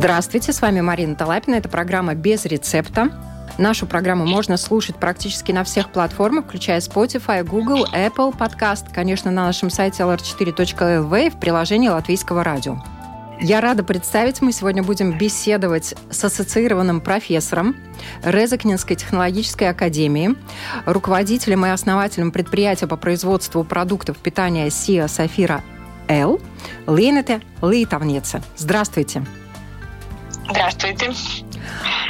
Здравствуйте, с вами Марина Талапина. Это программа «Без рецепта». Нашу программу можно слушать практически на всех платформах, включая Spotify, Google, Apple Podcast, конечно, на нашем сайте lr4.lv и в приложении Латвийского радио. Я рада представить, мы сегодня будем беседовать с ассоциированным профессором Резакнинской технологической академии, руководителем и основателем предприятия по производству продуктов питания СИА Софира Л. Ленете Литовница. Здравствуйте. Здравствуйте.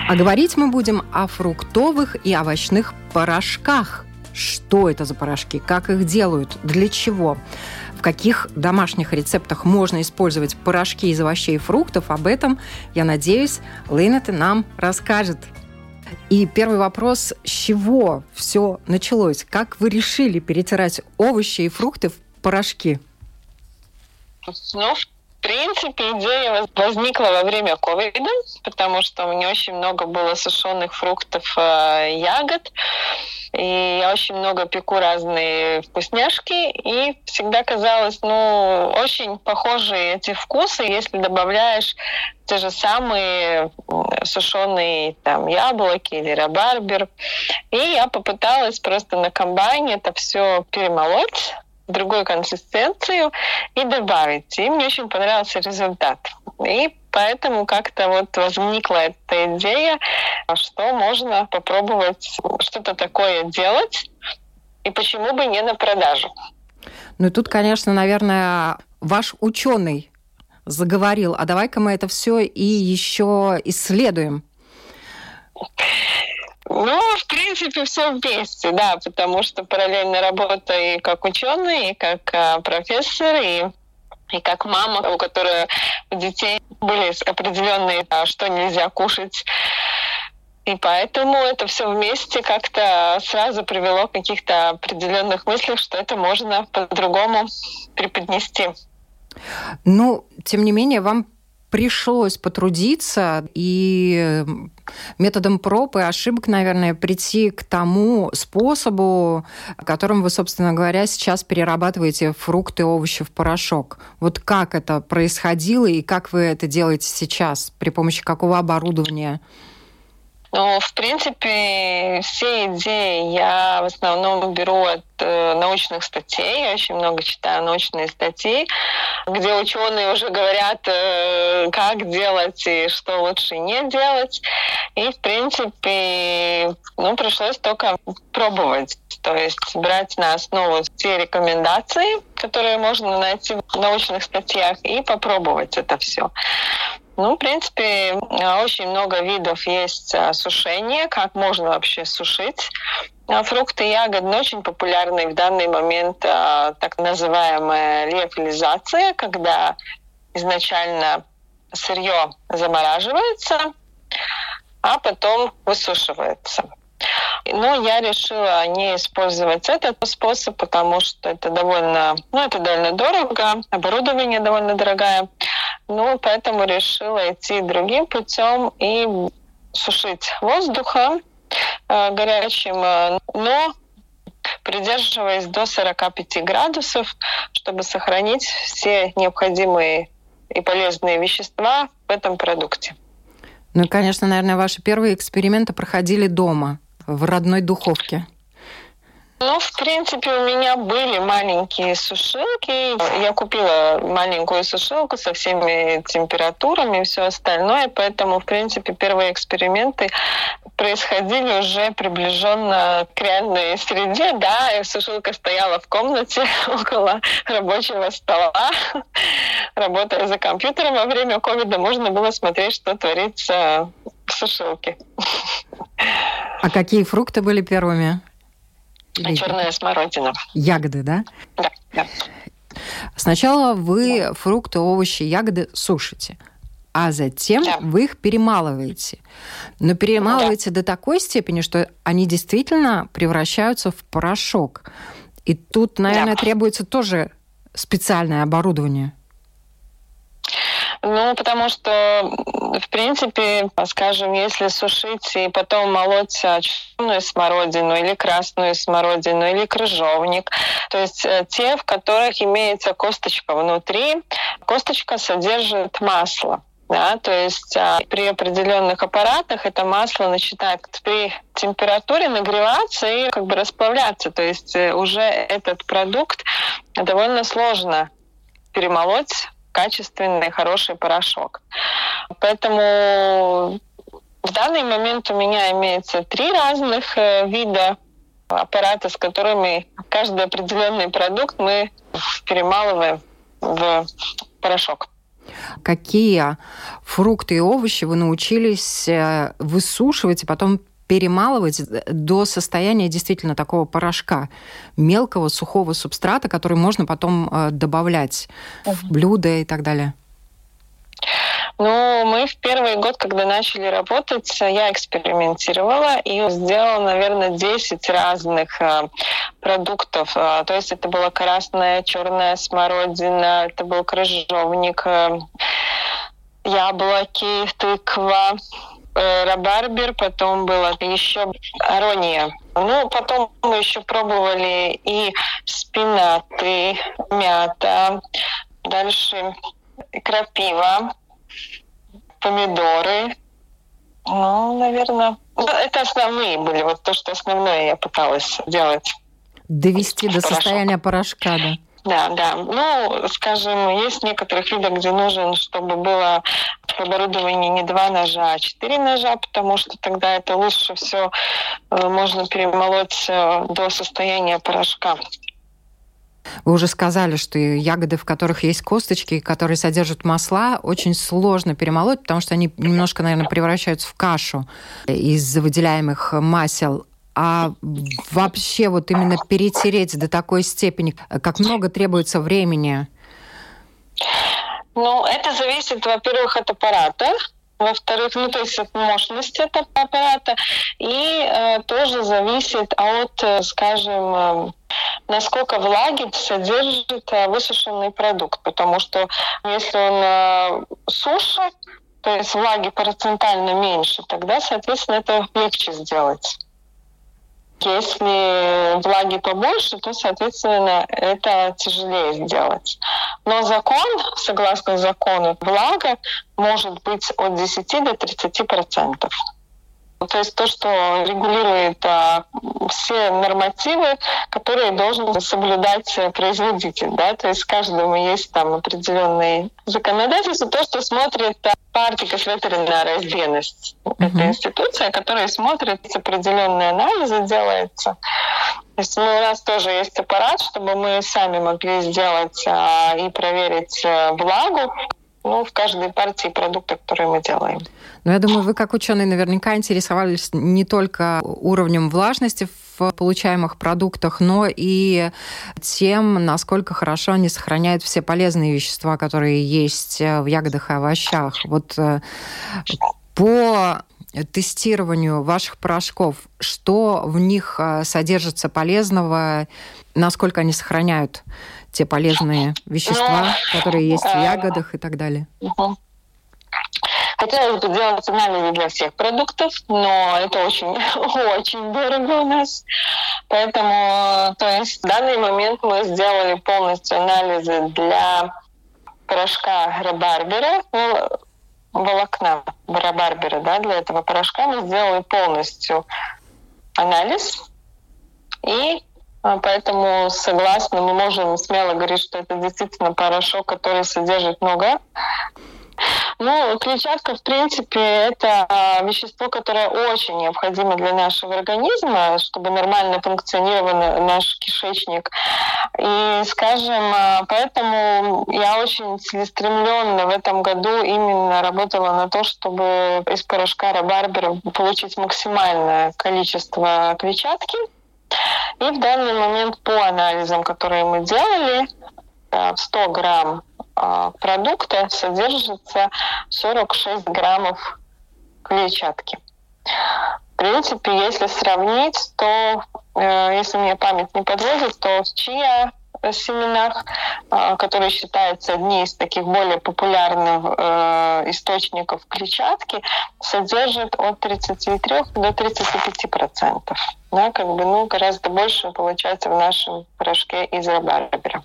А говорить мы будем о фруктовых и овощных порошках. Что это за порошки? Как их делают? Для чего? В каких домашних рецептах можно использовать порошки из овощей и фруктов? Об этом, я надеюсь, Лейнет нам расскажет. И первый вопрос, с чего все началось? Как вы решили перетирать овощи и фрукты в порошки? Ну, в принципе, идея возникла во время ковида, потому что у меня очень много было сушеных фруктов, э, ягод, и я очень много пеку разные вкусняшки, и всегда казалось, ну, очень похожие эти вкусы, если добавляешь те же самые сушеные там яблоки или рабарбер. И я попыталась просто на комбайне это все перемолоть, другую консистенцию и добавить. И мне очень понравился результат. И поэтому как-то вот возникла эта идея, что можно попробовать что-то такое делать, и почему бы не на продажу. Ну и тут, конечно, наверное, ваш ученый заговорил, а давай-ка мы это все и еще исследуем. Ну, в принципе, все вместе, да, потому что параллельно работаю и как ученый, и как а, профессор, и и как мама, у которой у детей были определенные, а, что нельзя кушать. И поэтому это все вместе как-то сразу привело к каких-то определенных мыслях, что это можно по-другому преподнести. Ну, тем не менее, вам пришлось потрудиться и методом проб и ошибок, наверное, прийти к тому способу, которым вы, собственно говоря, сейчас перерабатываете фрукты, овощи в порошок. Вот как это происходило и как вы это делаете сейчас? При помощи какого оборудования? Ну, в принципе, все идеи я в основном беру от э, научных статей. Я очень много читаю научные статьи, где ученые уже говорят, э, как делать и что лучше не делать. И, в принципе, ну, пришлось только пробовать. То есть брать на основу те рекомендации, которые можно найти в научных статьях, и попробовать это все. Ну, в принципе, очень много видов есть а, сушения, как можно вообще сушить а, фрукты ягоды. Но очень популярны в данный момент а, так называемая леофилизация, когда изначально сырье замораживается, а потом высушивается. Но я решила не использовать этот способ, потому что это довольно, ну, это довольно дорого, оборудование довольно дорогое. Ну, поэтому решила идти другим путем и сушить воздухом э, горячим, э, но придерживаясь до 45 градусов, чтобы сохранить все необходимые и полезные вещества в этом продукте. Ну, конечно, наверное, ваши первые эксперименты проходили дома в родной духовке? Ну, в принципе, у меня были маленькие сушилки. Я купила маленькую сушилку со всеми температурами и все остальное, поэтому, в принципе, первые эксперименты происходили уже приближенно к реальной среде. Да, и сушилка стояла в комнате около рабочего стола. Работая за компьютером во время ковида, можно было смотреть, что творится в сушилке. А какие фрукты были первыми? Или... Черная смородина. Ягоды, да? Да, да. Сначала вы да. фрукты, овощи, ягоды сушите. а затем да. вы их перемалываете. Но перемалываете да. до такой степени, что они действительно превращаются в порошок. И тут, наверное, да. требуется тоже специальное оборудование. Ну, потому что, в принципе, скажем, если сушить и потом молоть черную смородину или красную смородину или крыжовник, то есть э, те, в которых имеется косточка внутри, косточка содержит масло. Да, то есть а, при определенных аппаратах это масло начинает при температуре нагреваться и как бы расплавляться. То есть э, уже этот продукт довольно сложно перемолоть качественный, хороший порошок. Поэтому в данный момент у меня имеется три разных э, вида аппарата, с которыми каждый определенный продукт мы перемалываем в порошок. Какие фрукты и овощи вы научились э, высушивать и потом перемалывать до состояния действительно такого порошка, мелкого сухого субстрата, который можно потом э, добавлять в блюда и так далее? Ну, мы в первый год, когда начали работать, я экспериментировала и сделала, наверное, 10 разных э, продуктов. Э, то есть это была красная, черная смородина, это был крыжовник, э, яблоки, тыква, Э, рабарбер, потом было еще арония. Ну, потом мы еще пробовали и спинаты, мята, дальше крапива, помидоры. Ну, наверное, ну, это основные были. Вот то, что основное я пыталась делать. Довести до состояния порошка, да? Да, да. Ну, скажем, есть некоторых видов, где нужен, чтобы было в оборудовании не два ножа, а четыре ножа, потому что тогда это лучше все э, можно перемолоть э, до состояния порошка. Вы уже сказали, что ягоды, в которых есть косточки, которые содержат масла, очень сложно перемолоть, потому что они немножко, наверное, превращаются в кашу из выделяемых масел а вообще вот именно перетереть до такой степени, как много требуется времени? Ну, это зависит, во-первых, от аппарата, во-вторых, ну, то есть от мощности этого аппарата, и э, тоже зависит от, э, скажем, э, насколько влаги содержит э, высушенный продукт, потому что если он э, суше, то есть влаги процентально меньше, тогда, соответственно, это легче сделать. Если влаги побольше, то, соответственно, это тяжелее сделать. Но закон, согласно закону, влага может быть от 10 до 30 процентов. То есть то, что регулирует а, все нормативы, которые должен соблюдать производитель. Да? То есть каждому есть там определенные законодательства. То, что смотрит а, Партикас ветеринарная деятельность. Mm-hmm. Это институция, которая смотрит определенные анализы, делается. То есть ну, у нас тоже есть аппарат, чтобы мы сами могли сделать а, и проверить а, влагу ну, в каждой партии продукта, которые мы делаем. Но я думаю, вы как ученый наверняка интересовались не только уровнем влажности в получаемых продуктах, но и тем, насколько хорошо они сохраняют все полезные вещества, которые есть в ягодах и овощах. Вот э, по тестированию ваших порошков, что в них э, содержится полезного, насколько они сохраняют те полезные вещества, которые есть в ягодах и так далее? Хотелось бы делать анализы для всех продуктов, но это очень, очень дорого у нас. Поэтому, то есть в данный момент мы сделали полностью анализы для порошка рабарбера, ну, волокна рабарбера, да, для этого порошка мы сделали полностью анализ. И Поэтому, согласно, мы можем смело говорить, что это действительно порошок, который содержит много ну, клетчатка, в принципе, это а, вещество, которое очень необходимо для нашего организма, чтобы нормально функционировал наш кишечник. И, скажем, а, поэтому я очень целеустремленно в этом году именно работала на то, чтобы из порошка рабарбера получить максимальное количество клетчатки. И в данный момент по анализам, которые мы делали, 100 грамм э, продукта содержится 46 граммов клетчатки. В принципе, если сравнить, то, э, если мне память не подводит, то в чиа семенах, э, которые считаются одни из таких более популярных э, источников клетчатки, содержат от 33 до 35 процентов. Да, как бы, ну, гораздо больше получается в нашем порошке из рабарбера.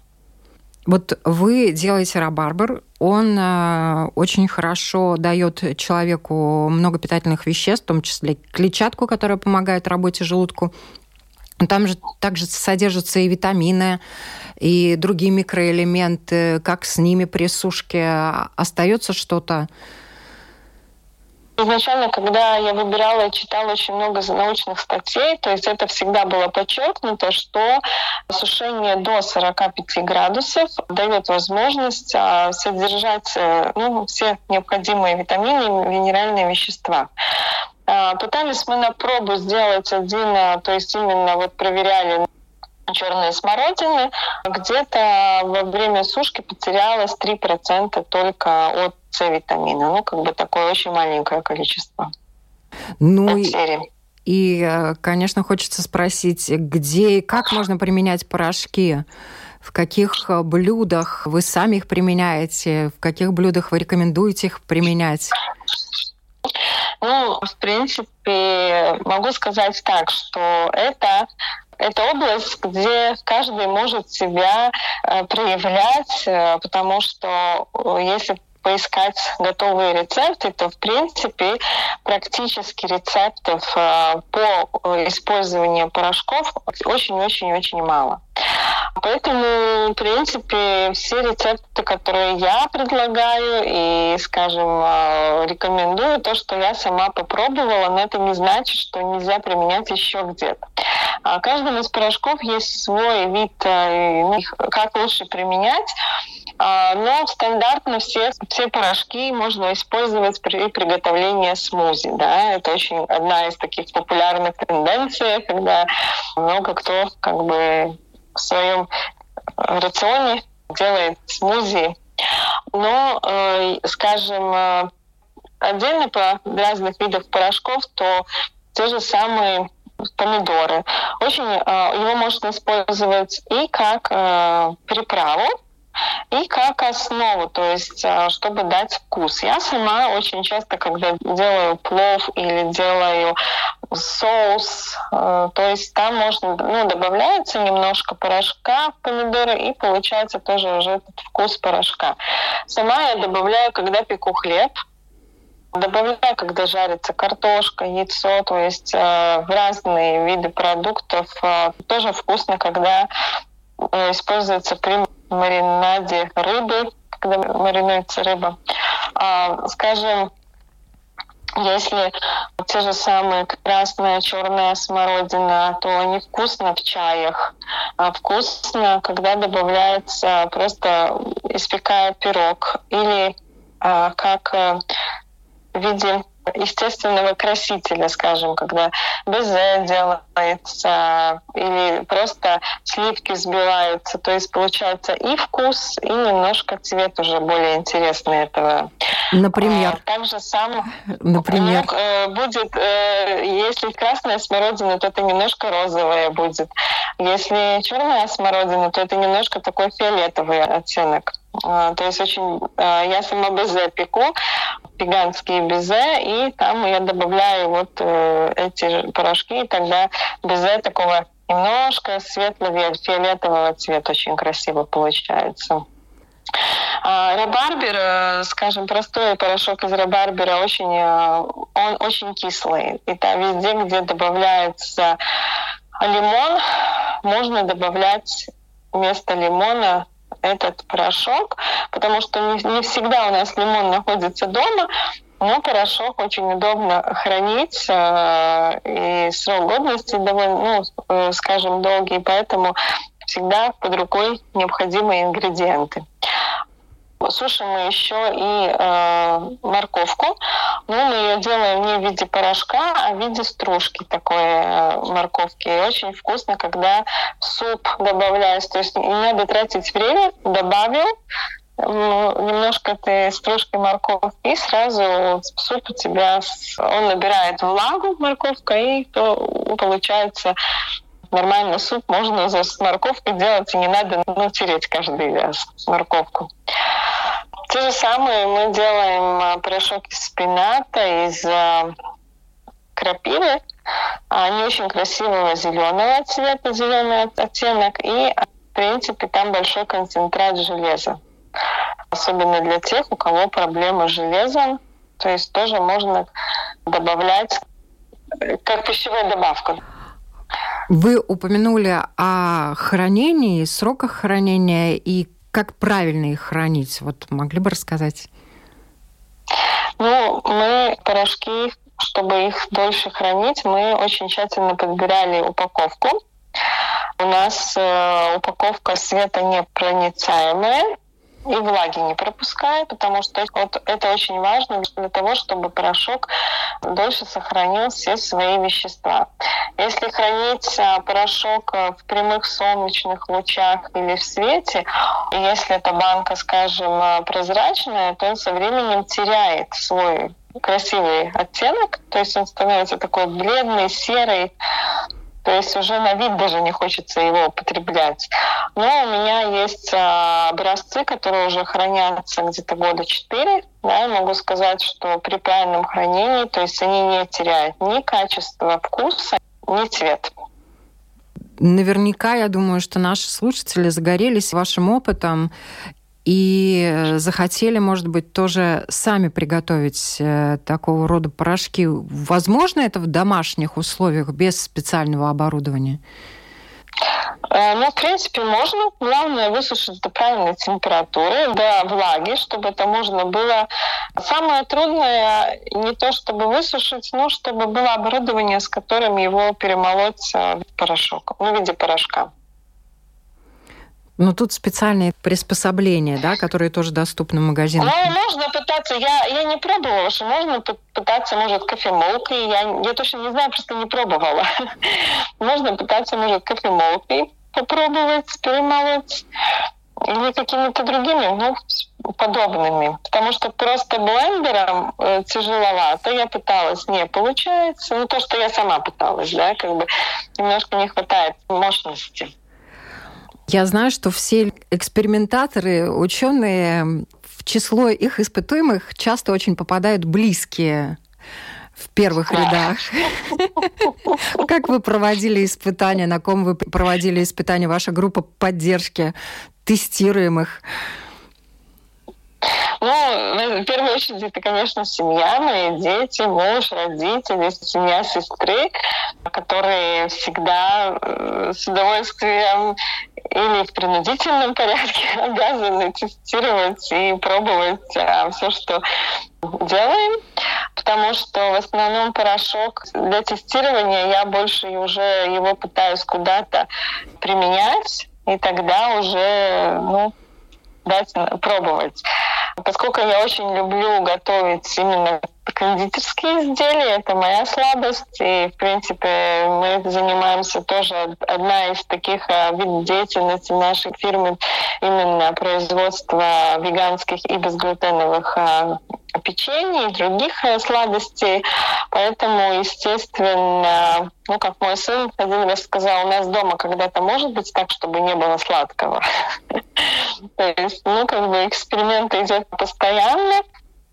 Вот вы делаете рабарбер, он э, очень хорошо дает человеку много питательных веществ, в том числе клетчатку, которая помогает работе желудку. Там же также содержатся и витамины, и другие микроэлементы. Как с ними при сушке? Остается что-то? Изначально, когда я выбирала и читала очень много научных статей, то есть это всегда было подчеркнуто, что сушение до 45 градусов дает возможность а, содержать э, ну, все необходимые витамины и минеральные вещества. А, пытались мы на пробу сделать один, а, то есть именно вот проверяли черные смородины, где-то во время сушки потерялось 3% только от С-витамина. Ну, как бы такое очень маленькое количество. Ну потери. И, э, конечно, хочется спросить, где и как можно применять порошки? В каких э, блюдах вы сами их применяете? В каких блюдах вы рекомендуете их применять? Ну, в принципе, могу сказать так, что это это область, где каждый может себя э, проявлять, э, потому что э, если поискать готовые рецепты, то, в принципе, практически рецептов по использованию порошков очень-очень-очень мало. Поэтому, в принципе, все рецепты, которые я предлагаю и, скажем, рекомендую, то, что я сама попробовала, но это не значит, что нельзя применять еще где-то. А каждому из порошков есть свой вид, ну, как лучше применять. А, но стандартно все, все порошки можно использовать при приготовлении смузи. Да? Это очень одна из таких популярных тенденций, когда много кто как бы в своем рационе делает смузи. Но, э, скажем, э, отдельно по разных видов порошков, то те же самые помидоры. Очень э, его можно использовать и как э, приправу, и как основу, то есть э, чтобы дать вкус. Я сама очень часто, когда делаю плов или делаю соус, то есть там можно, ну, добавляется немножко порошка в помидоры и получается тоже уже этот вкус порошка. Сама я добавляю, когда пеку хлеб, Добавляю, когда жарится картошка, яйцо, то есть э, в разные виды продуктов. Э, тоже вкусно, когда э, используется при маринаде рыбы, когда маринуется рыба. Э, скажем, если те же самые красная, черная смородина, то они вкусно в чаях. А вкусно, когда добавляется просто испекая пирог или а, как э, в виде естественного красителя, скажем, когда безе делается или просто сливки взбиваются. То есть получается и вкус, и немножко цвет уже более интересный этого. Например? А, также сам Например? Лук, э, будет, э, если красная смородина, то это немножко розовая будет. Если черная смородина, то это немножко такой фиолетовый оттенок. А, то есть очень а, я сама безе пеку, гигантские безе, и там я добавляю вот э, эти порошки, и тогда безе такого немножко светло-фиолетового цвета очень красиво получается. А, рабарбер, э, скажем, простой порошок из рабарбера, очень, э, он очень кислый. И там везде, где добавляется лимон, можно добавлять вместо лимона этот порошок, потому что не, не всегда у нас лимон находится дома, но порошок очень удобно хранить, э, и срок годности довольно, ну, э, скажем, долгий, поэтому всегда под рукой необходимые ингредиенты. Сушим мы еще и э, морковку. Ну, мы ее делаем не в виде порошка, а в виде стружки такой э, морковки. И очень вкусно, когда суп добавляешь. То есть не надо тратить время, добавил, немножко ты стружкой морковки, и сразу суп у тебя, он набирает влагу, морковка, и то получается нормально суп можно с морковкой делать, и не надо ну, тереть каждый раз морковку. То же самое мы делаем а, порошок из спината, из а, крапивы. Они очень красивого зеленого цвета, зеленый оттенок, и в принципе там большой концентрат железа. Особенно для тех, у кого проблемы с железом, то есть тоже можно добавлять э, как пищевая добавка. Вы упомянули о хранении, сроках хранения и как правильно их хранить. Вот могли бы рассказать? Ну, мы порошки, чтобы их дольше хранить, мы очень тщательно подбирали упаковку. У нас э, упаковка светонепроницаемая, и влаги не пропускает, потому что вот это очень важно для того, чтобы порошок дольше сохранил все свои вещества. Если хранить а, порошок а, в прямых солнечных лучах или в свете, если эта банка, скажем, а, прозрачная, то он со временем теряет свой красивый оттенок, то есть он становится такой бледный, серый, то есть уже на вид даже не хочется его употреблять. Но у меня есть а, образцы, которые уже хранятся где-то года 4. Да, я могу сказать, что при правильном хранении, то есть они не теряют ни качества вкуса, ни цвет. Наверняка, я думаю, что наши слушатели загорелись вашим опытом и захотели, может быть, тоже сами приготовить э, такого рода порошки. Возможно это в домашних условиях без специального оборудования? Э, ну, в принципе, можно. Главное высушить до правильной температуры, до влаги, чтобы это можно было. Самое трудное не то, чтобы высушить, но чтобы было оборудование, с которым его перемолоть в порошок, ну, в виде порошка. Ну, тут специальные приспособления, да, которые тоже доступны в магазинах. Ну, можно пытаться. Я, я не пробовала, что можно пытаться, может, кофемолкой. Я, я точно не знаю, просто не пробовала. можно пытаться, может, кофемолкой попробовать, перемолоть. Или какими-то другими, ну, подобными. Потому что просто блендером э, тяжеловато. Я пыталась, не получается. Ну, то, что я сама пыталась, да, как бы немножко не хватает мощности. Я знаю, что все экспериментаторы, ученые, в число их испытуемых часто очень попадают близкие в первых рядах. Как вы проводили испытания, на ком вы проводили испытания, ваша группа поддержки тестируемых? Ну, в первую очередь, это, конечно, семья, мои дети, муж, родители, семья сестры, которые всегда э, с удовольствием или в принудительном порядке обязаны тестировать и пробовать а, все, что делаем, потому что в основном порошок для тестирования я больше уже его пытаюсь куда-то применять, и тогда уже ну, дать пробовать. Поскольку я очень люблю готовить именно кондитерские изделия, это моя слабость. И, в принципе, мы занимаемся тоже, одна из таких а, видов деятельности нашей фирмы именно производство веганских и безглютеновых а, печенье и других э, сладостей. Поэтому, естественно, ну, как мой сын один раз сказал, у нас дома когда-то может быть так, чтобы не было сладкого. То есть, ну, как бы эксперименты идет постоянно,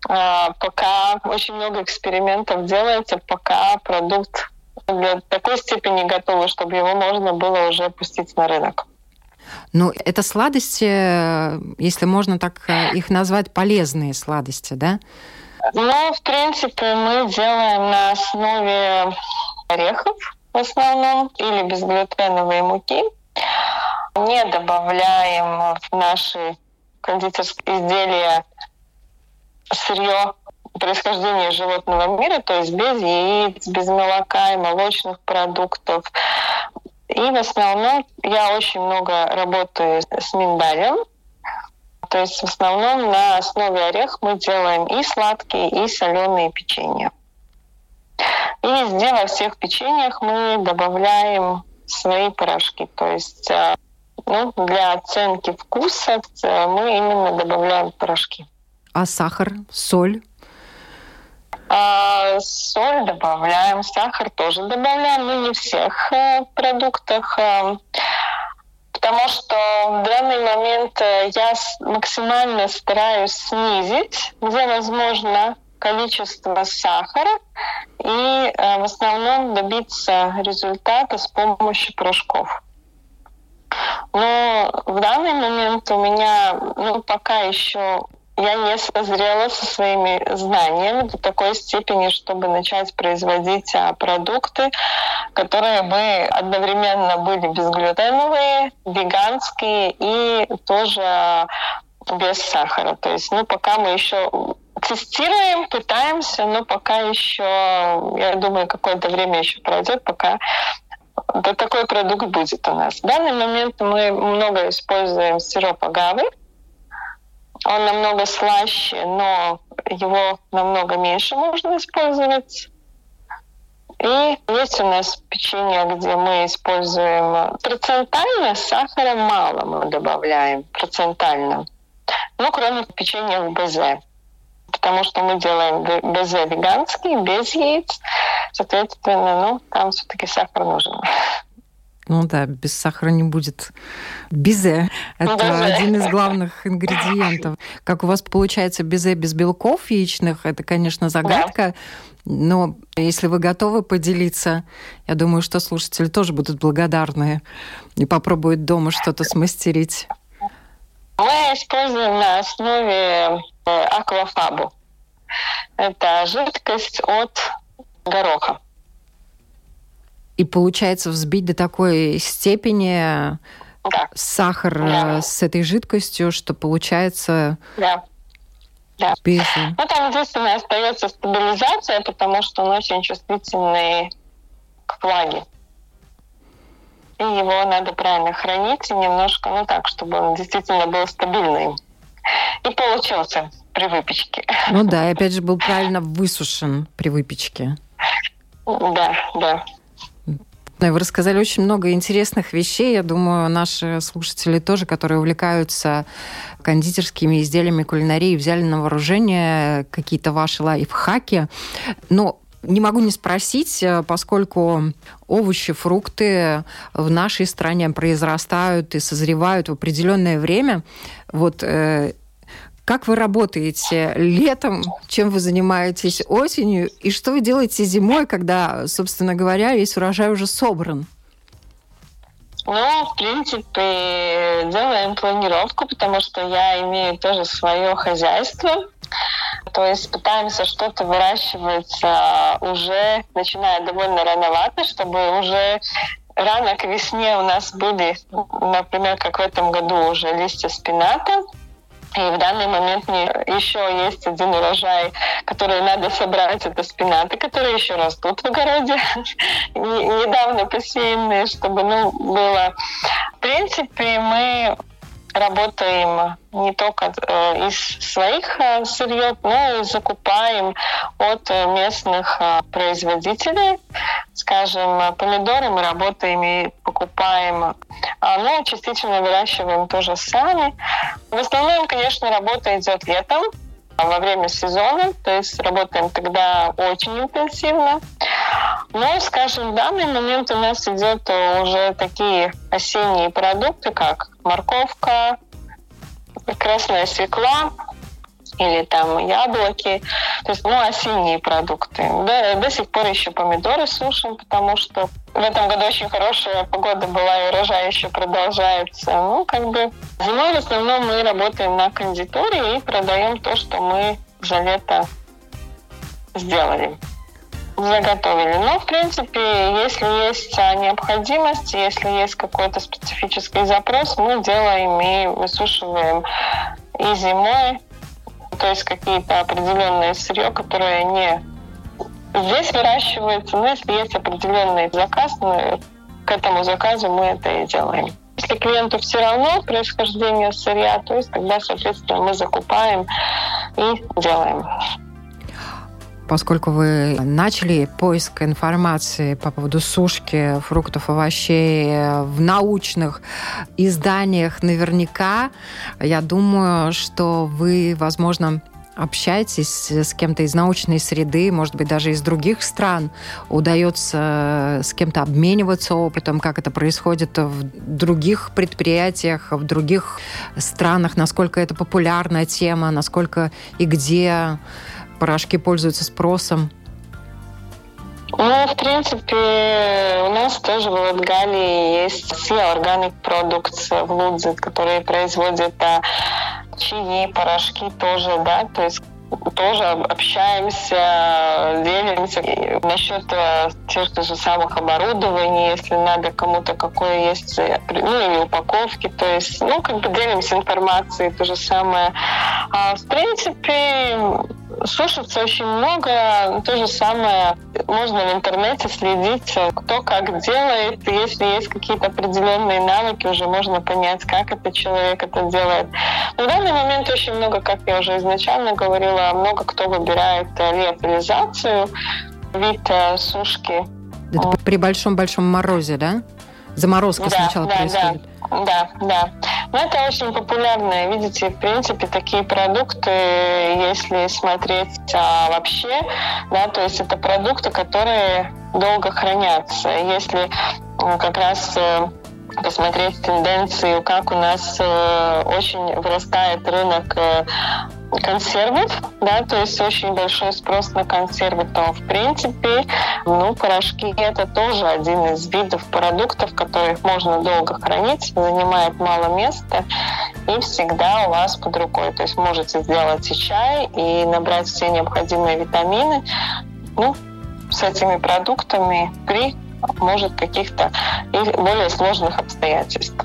а, пока очень много экспериментов делается, пока продукт до такой степени готов, чтобы его можно было уже пустить на рынок. Ну, это сладости, если можно так э, их назвать, полезные сладости, да? Ну, в принципе, мы делаем на основе орехов в основном или безглютеновой муки. Не добавляем в наши кондитерские изделия сырье происхождения животного мира, то есть без яиц, без молока и молочных продуктов. И в основном я очень много работаю с миндалем. То есть в основном на основе орех мы делаем и сладкие, и соленые печенья. И везде во всех печеньях мы добавляем свои порошки. То есть э, ну, для оценки вкуса мы именно добавляем порошки. А сахар, соль? А, соль добавляем, сахар тоже добавляем, но не в всех а, продуктах. А, потому что в данный момент э, я максимально стараюсь снизить, где возможно, количество сахара и э, в основном добиться результата с помощью порошков. Но в данный момент у меня ну, пока еще я не созрела со своими знаниями до такой степени, чтобы начать производить а, продукты, которые бы одновременно были безглютеновые, веганские и тоже без сахара. То есть, ну, пока мы еще тестируем, пытаемся, но пока еще, я думаю, какое-то время еще пройдет, пока да, такой продукт будет у нас. В данный момент мы много используем сироп агавы, он намного слаще, но его намного меньше можно использовать. И есть у нас печенье, где мы используем процентально, сахара мало мы добавляем, процентально. Ну, кроме печенья в БЗ. Потому что мы делаем БЗ веганский, без яиц. Соответственно, ну, там все-таки сахар нужен. Ну да, без сахара не будет безе. Это безе. один из главных ингредиентов. Как у вас получается безе без белков яичных, это, конечно, загадка. Да. Но если вы готовы поделиться, я думаю, что слушатели тоже будут благодарны и попробуют дома что-то смастерить. Мы используем на основе э, аквафабу. Это жидкость от гороха. И получается взбить до такой степени да. сахар да. с этой жидкостью, что получается да. Да. Без... Ну, там единственное остается стабилизация, потому что он очень чувствительный к влаге. И его надо правильно хранить и немножко, ну так, чтобы он действительно был стабильный. И получился при выпечке. Ну да, и опять же был правильно высушен при выпечке. Да, да. Вы рассказали очень много интересных вещей. Я думаю, наши слушатели тоже, которые увлекаются кондитерскими изделиями кулинарии, взяли на вооружение какие-то ваши лайфхаки. Но не могу не спросить, поскольку овощи, фрукты в нашей стране произрастают и созревают в определенное время. Вот э, как вы работаете летом, чем вы занимаетесь осенью, и что вы делаете зимой, когда, собственно говоря, весь урожай уже собран? Ну, в принципе, делаем планировку, потому что я имею тоже свое хозяйство. То есть пытаемся что-то выращивать а, уже, начиная довольно рановато, чтобы уже рано к весне у нас были, например, как в этом году уже листья спината, и в данный момент мне еще есть один урожай, который надо собрать. Это спинаты, которые еще растут в огороде. Недавно посеянные, чтобы ну, было... В принципе, мы работаем не только э, из своих э, сырьев, но и закупаем от э, местных производителей. Скажем, помидоры мы работаем и покупаем, а, но частично выращиваем тоже сами. В основном, конечно, работа идет летом, во время сезона, то есть работаем тогда очень интенсивно. Но, скажем, в данный момент у нас идет уже такие осенние продукты, как морковка, красная свекла, или там яблоки, то есть, ну, осенние продукты. Да, до сих пор еще помидоры сушим, потому что в этом году очень хорошая погода была, и урожай еще продолжается. Ну, как бы зимой в основном мы работаем на кондитере и продаем то, что мы за лето сделали заготовили. Но, в принципе, если есть необходимость, если есть какой-то специфический запрос, мы делаем и высушиваем и зимой, то есть какие-то определенные сырье, которые не здесь выращиваются, но если есть определенный заказ, мы к этому заказу мы это и делаем. Если клиенту все равно происхождение сырья, то есть тогда, соответственно, мы закупаем и делаем. поскольку вы начали поиск информации по поводу сушки фруктов, овощей в научных изданиях, наверняка, я думаю, что вы, возможно, общаетесь с кем-то из научной среды, может быть, даже из других стран, удается с кем-то обмениваться опытом, как это происходит в других предприятиях, в других странах, насколько это популярная тема, насколько и где порошки пользуются спросом? Ну, в принципе, у нас тоже в Латгалии есть Sea Organic Products в Лудзе, которые производят а, чаи, порошки тоже, да, то есть тоже общаемся, делимся насчет э, тех же самых оборудований, если надо кому-то какое есть, э, ну или упаковки, то есть, ну, как бы делимся информацией, то же самое. А, в принципе, сушится очень много. То же самое можно в интернете следить, кто как делает. Если есть какие-то определенные навыки, уже можно понять, как этот человек это делает. В данный момент очень много, как я уже изначально говорила, много кто выбирает леофилизацию, вид э, сушки. Это при большом-большом морозе, да? Заморозка да, сначала да, происходит. Да, да, да. Но это очень популярно. Видите, в принципе, такие продукты, если смотреть а, вообще, да, то есть это продукты, которые долго хранятся. Если как раз э, посмотреть тенденцию, как у нас э, очень вырастает рынок э, консервов, да, то есть очень большой спрос на консервы, то в принципе, ну, порошки это тоже один из видов продуктов, которых можно долго хранить, занимает мало места и всегда у вас под рукой. То есть можете сделать и чай, и набрать все необходимые витамины, ну, с этими продуктами при, может, каких-то более сложных обстоятельств.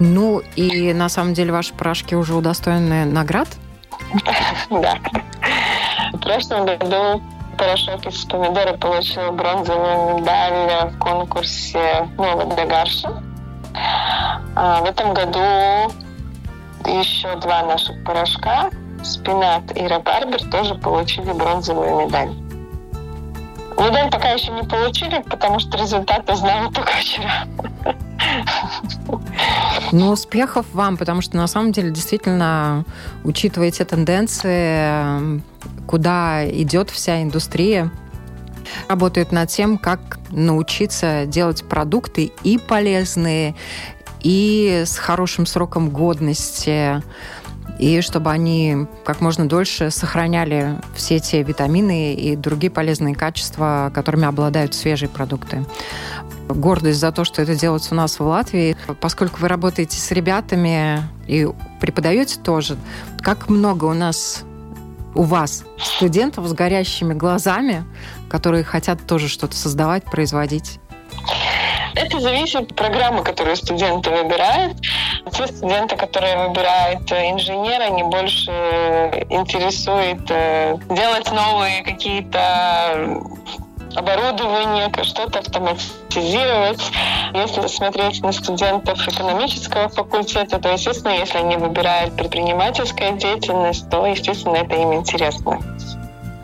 Ну и на самом деле ваши порошки уже удостоены наград? Да. В прошлом году порошок из помидора получил бронзовую медаль в конкурсе «Новый Дагарша». А в этом году еще два наших порошка, спинат и рабарбер, тоже получили бронзовую медаль. Медаль пока еще не получили, потому что результаты знаем только вчера. Ну, успехов вам, потому что на самом деле действительно, учитывая эти тенденции, куда идет вся индустрия, работают над тем, как научиться делать продукты и полезные, и с хорошим сроком годности, и чтобы они как можно дольше сохраняли все те витамины и другие полезные качества, которыми обладают свежие продукты. Гордость за то, что это делается у нас в Латвии, поскольку вы работаете с ребятами и преподаете тоже, как много у нас у вас студентов с горящими глазами, которые хотят тоже что-то создавать, производить? Это зависит от программы, которую студенты выбирают. Те студенты, которые выбирают инженера, они больше интересует э, делать новые какие-то оборудование, что-то автоматизировать. Если смотреть на студентов экономического факультета, то, естественно, если они выбирают предпринимательскую деятельность, то, естественно, это им интересно.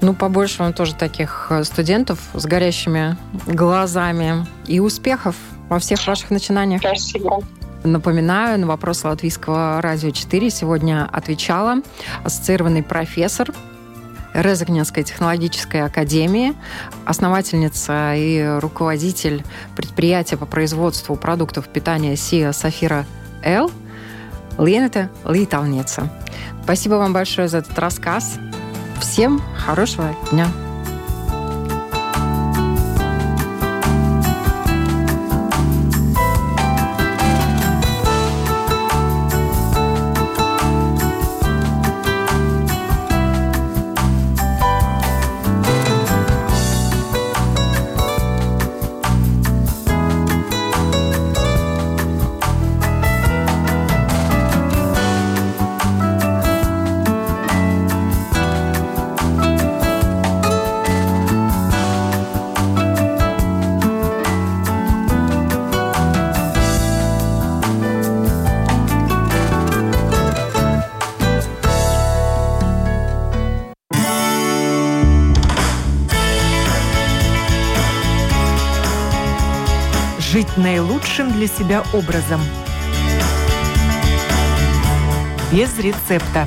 Ну, побольше вам тоже таких э, студентов с горящими глазами и успехов во всех ваших начинаниях. Спасибо. Напоминаю, на вопрос Латвийского радио 4 сегодня отвечала ассоциированный профессор Резакненской технологической академии, основательница и руководитель предприятия по производству продуктов питания СИА Сафира Л. Ленета Литовница. Спасибо вам большое за этот рассказ. Всем хорошего дня! Наилучшим для себя образом. Без рецепта.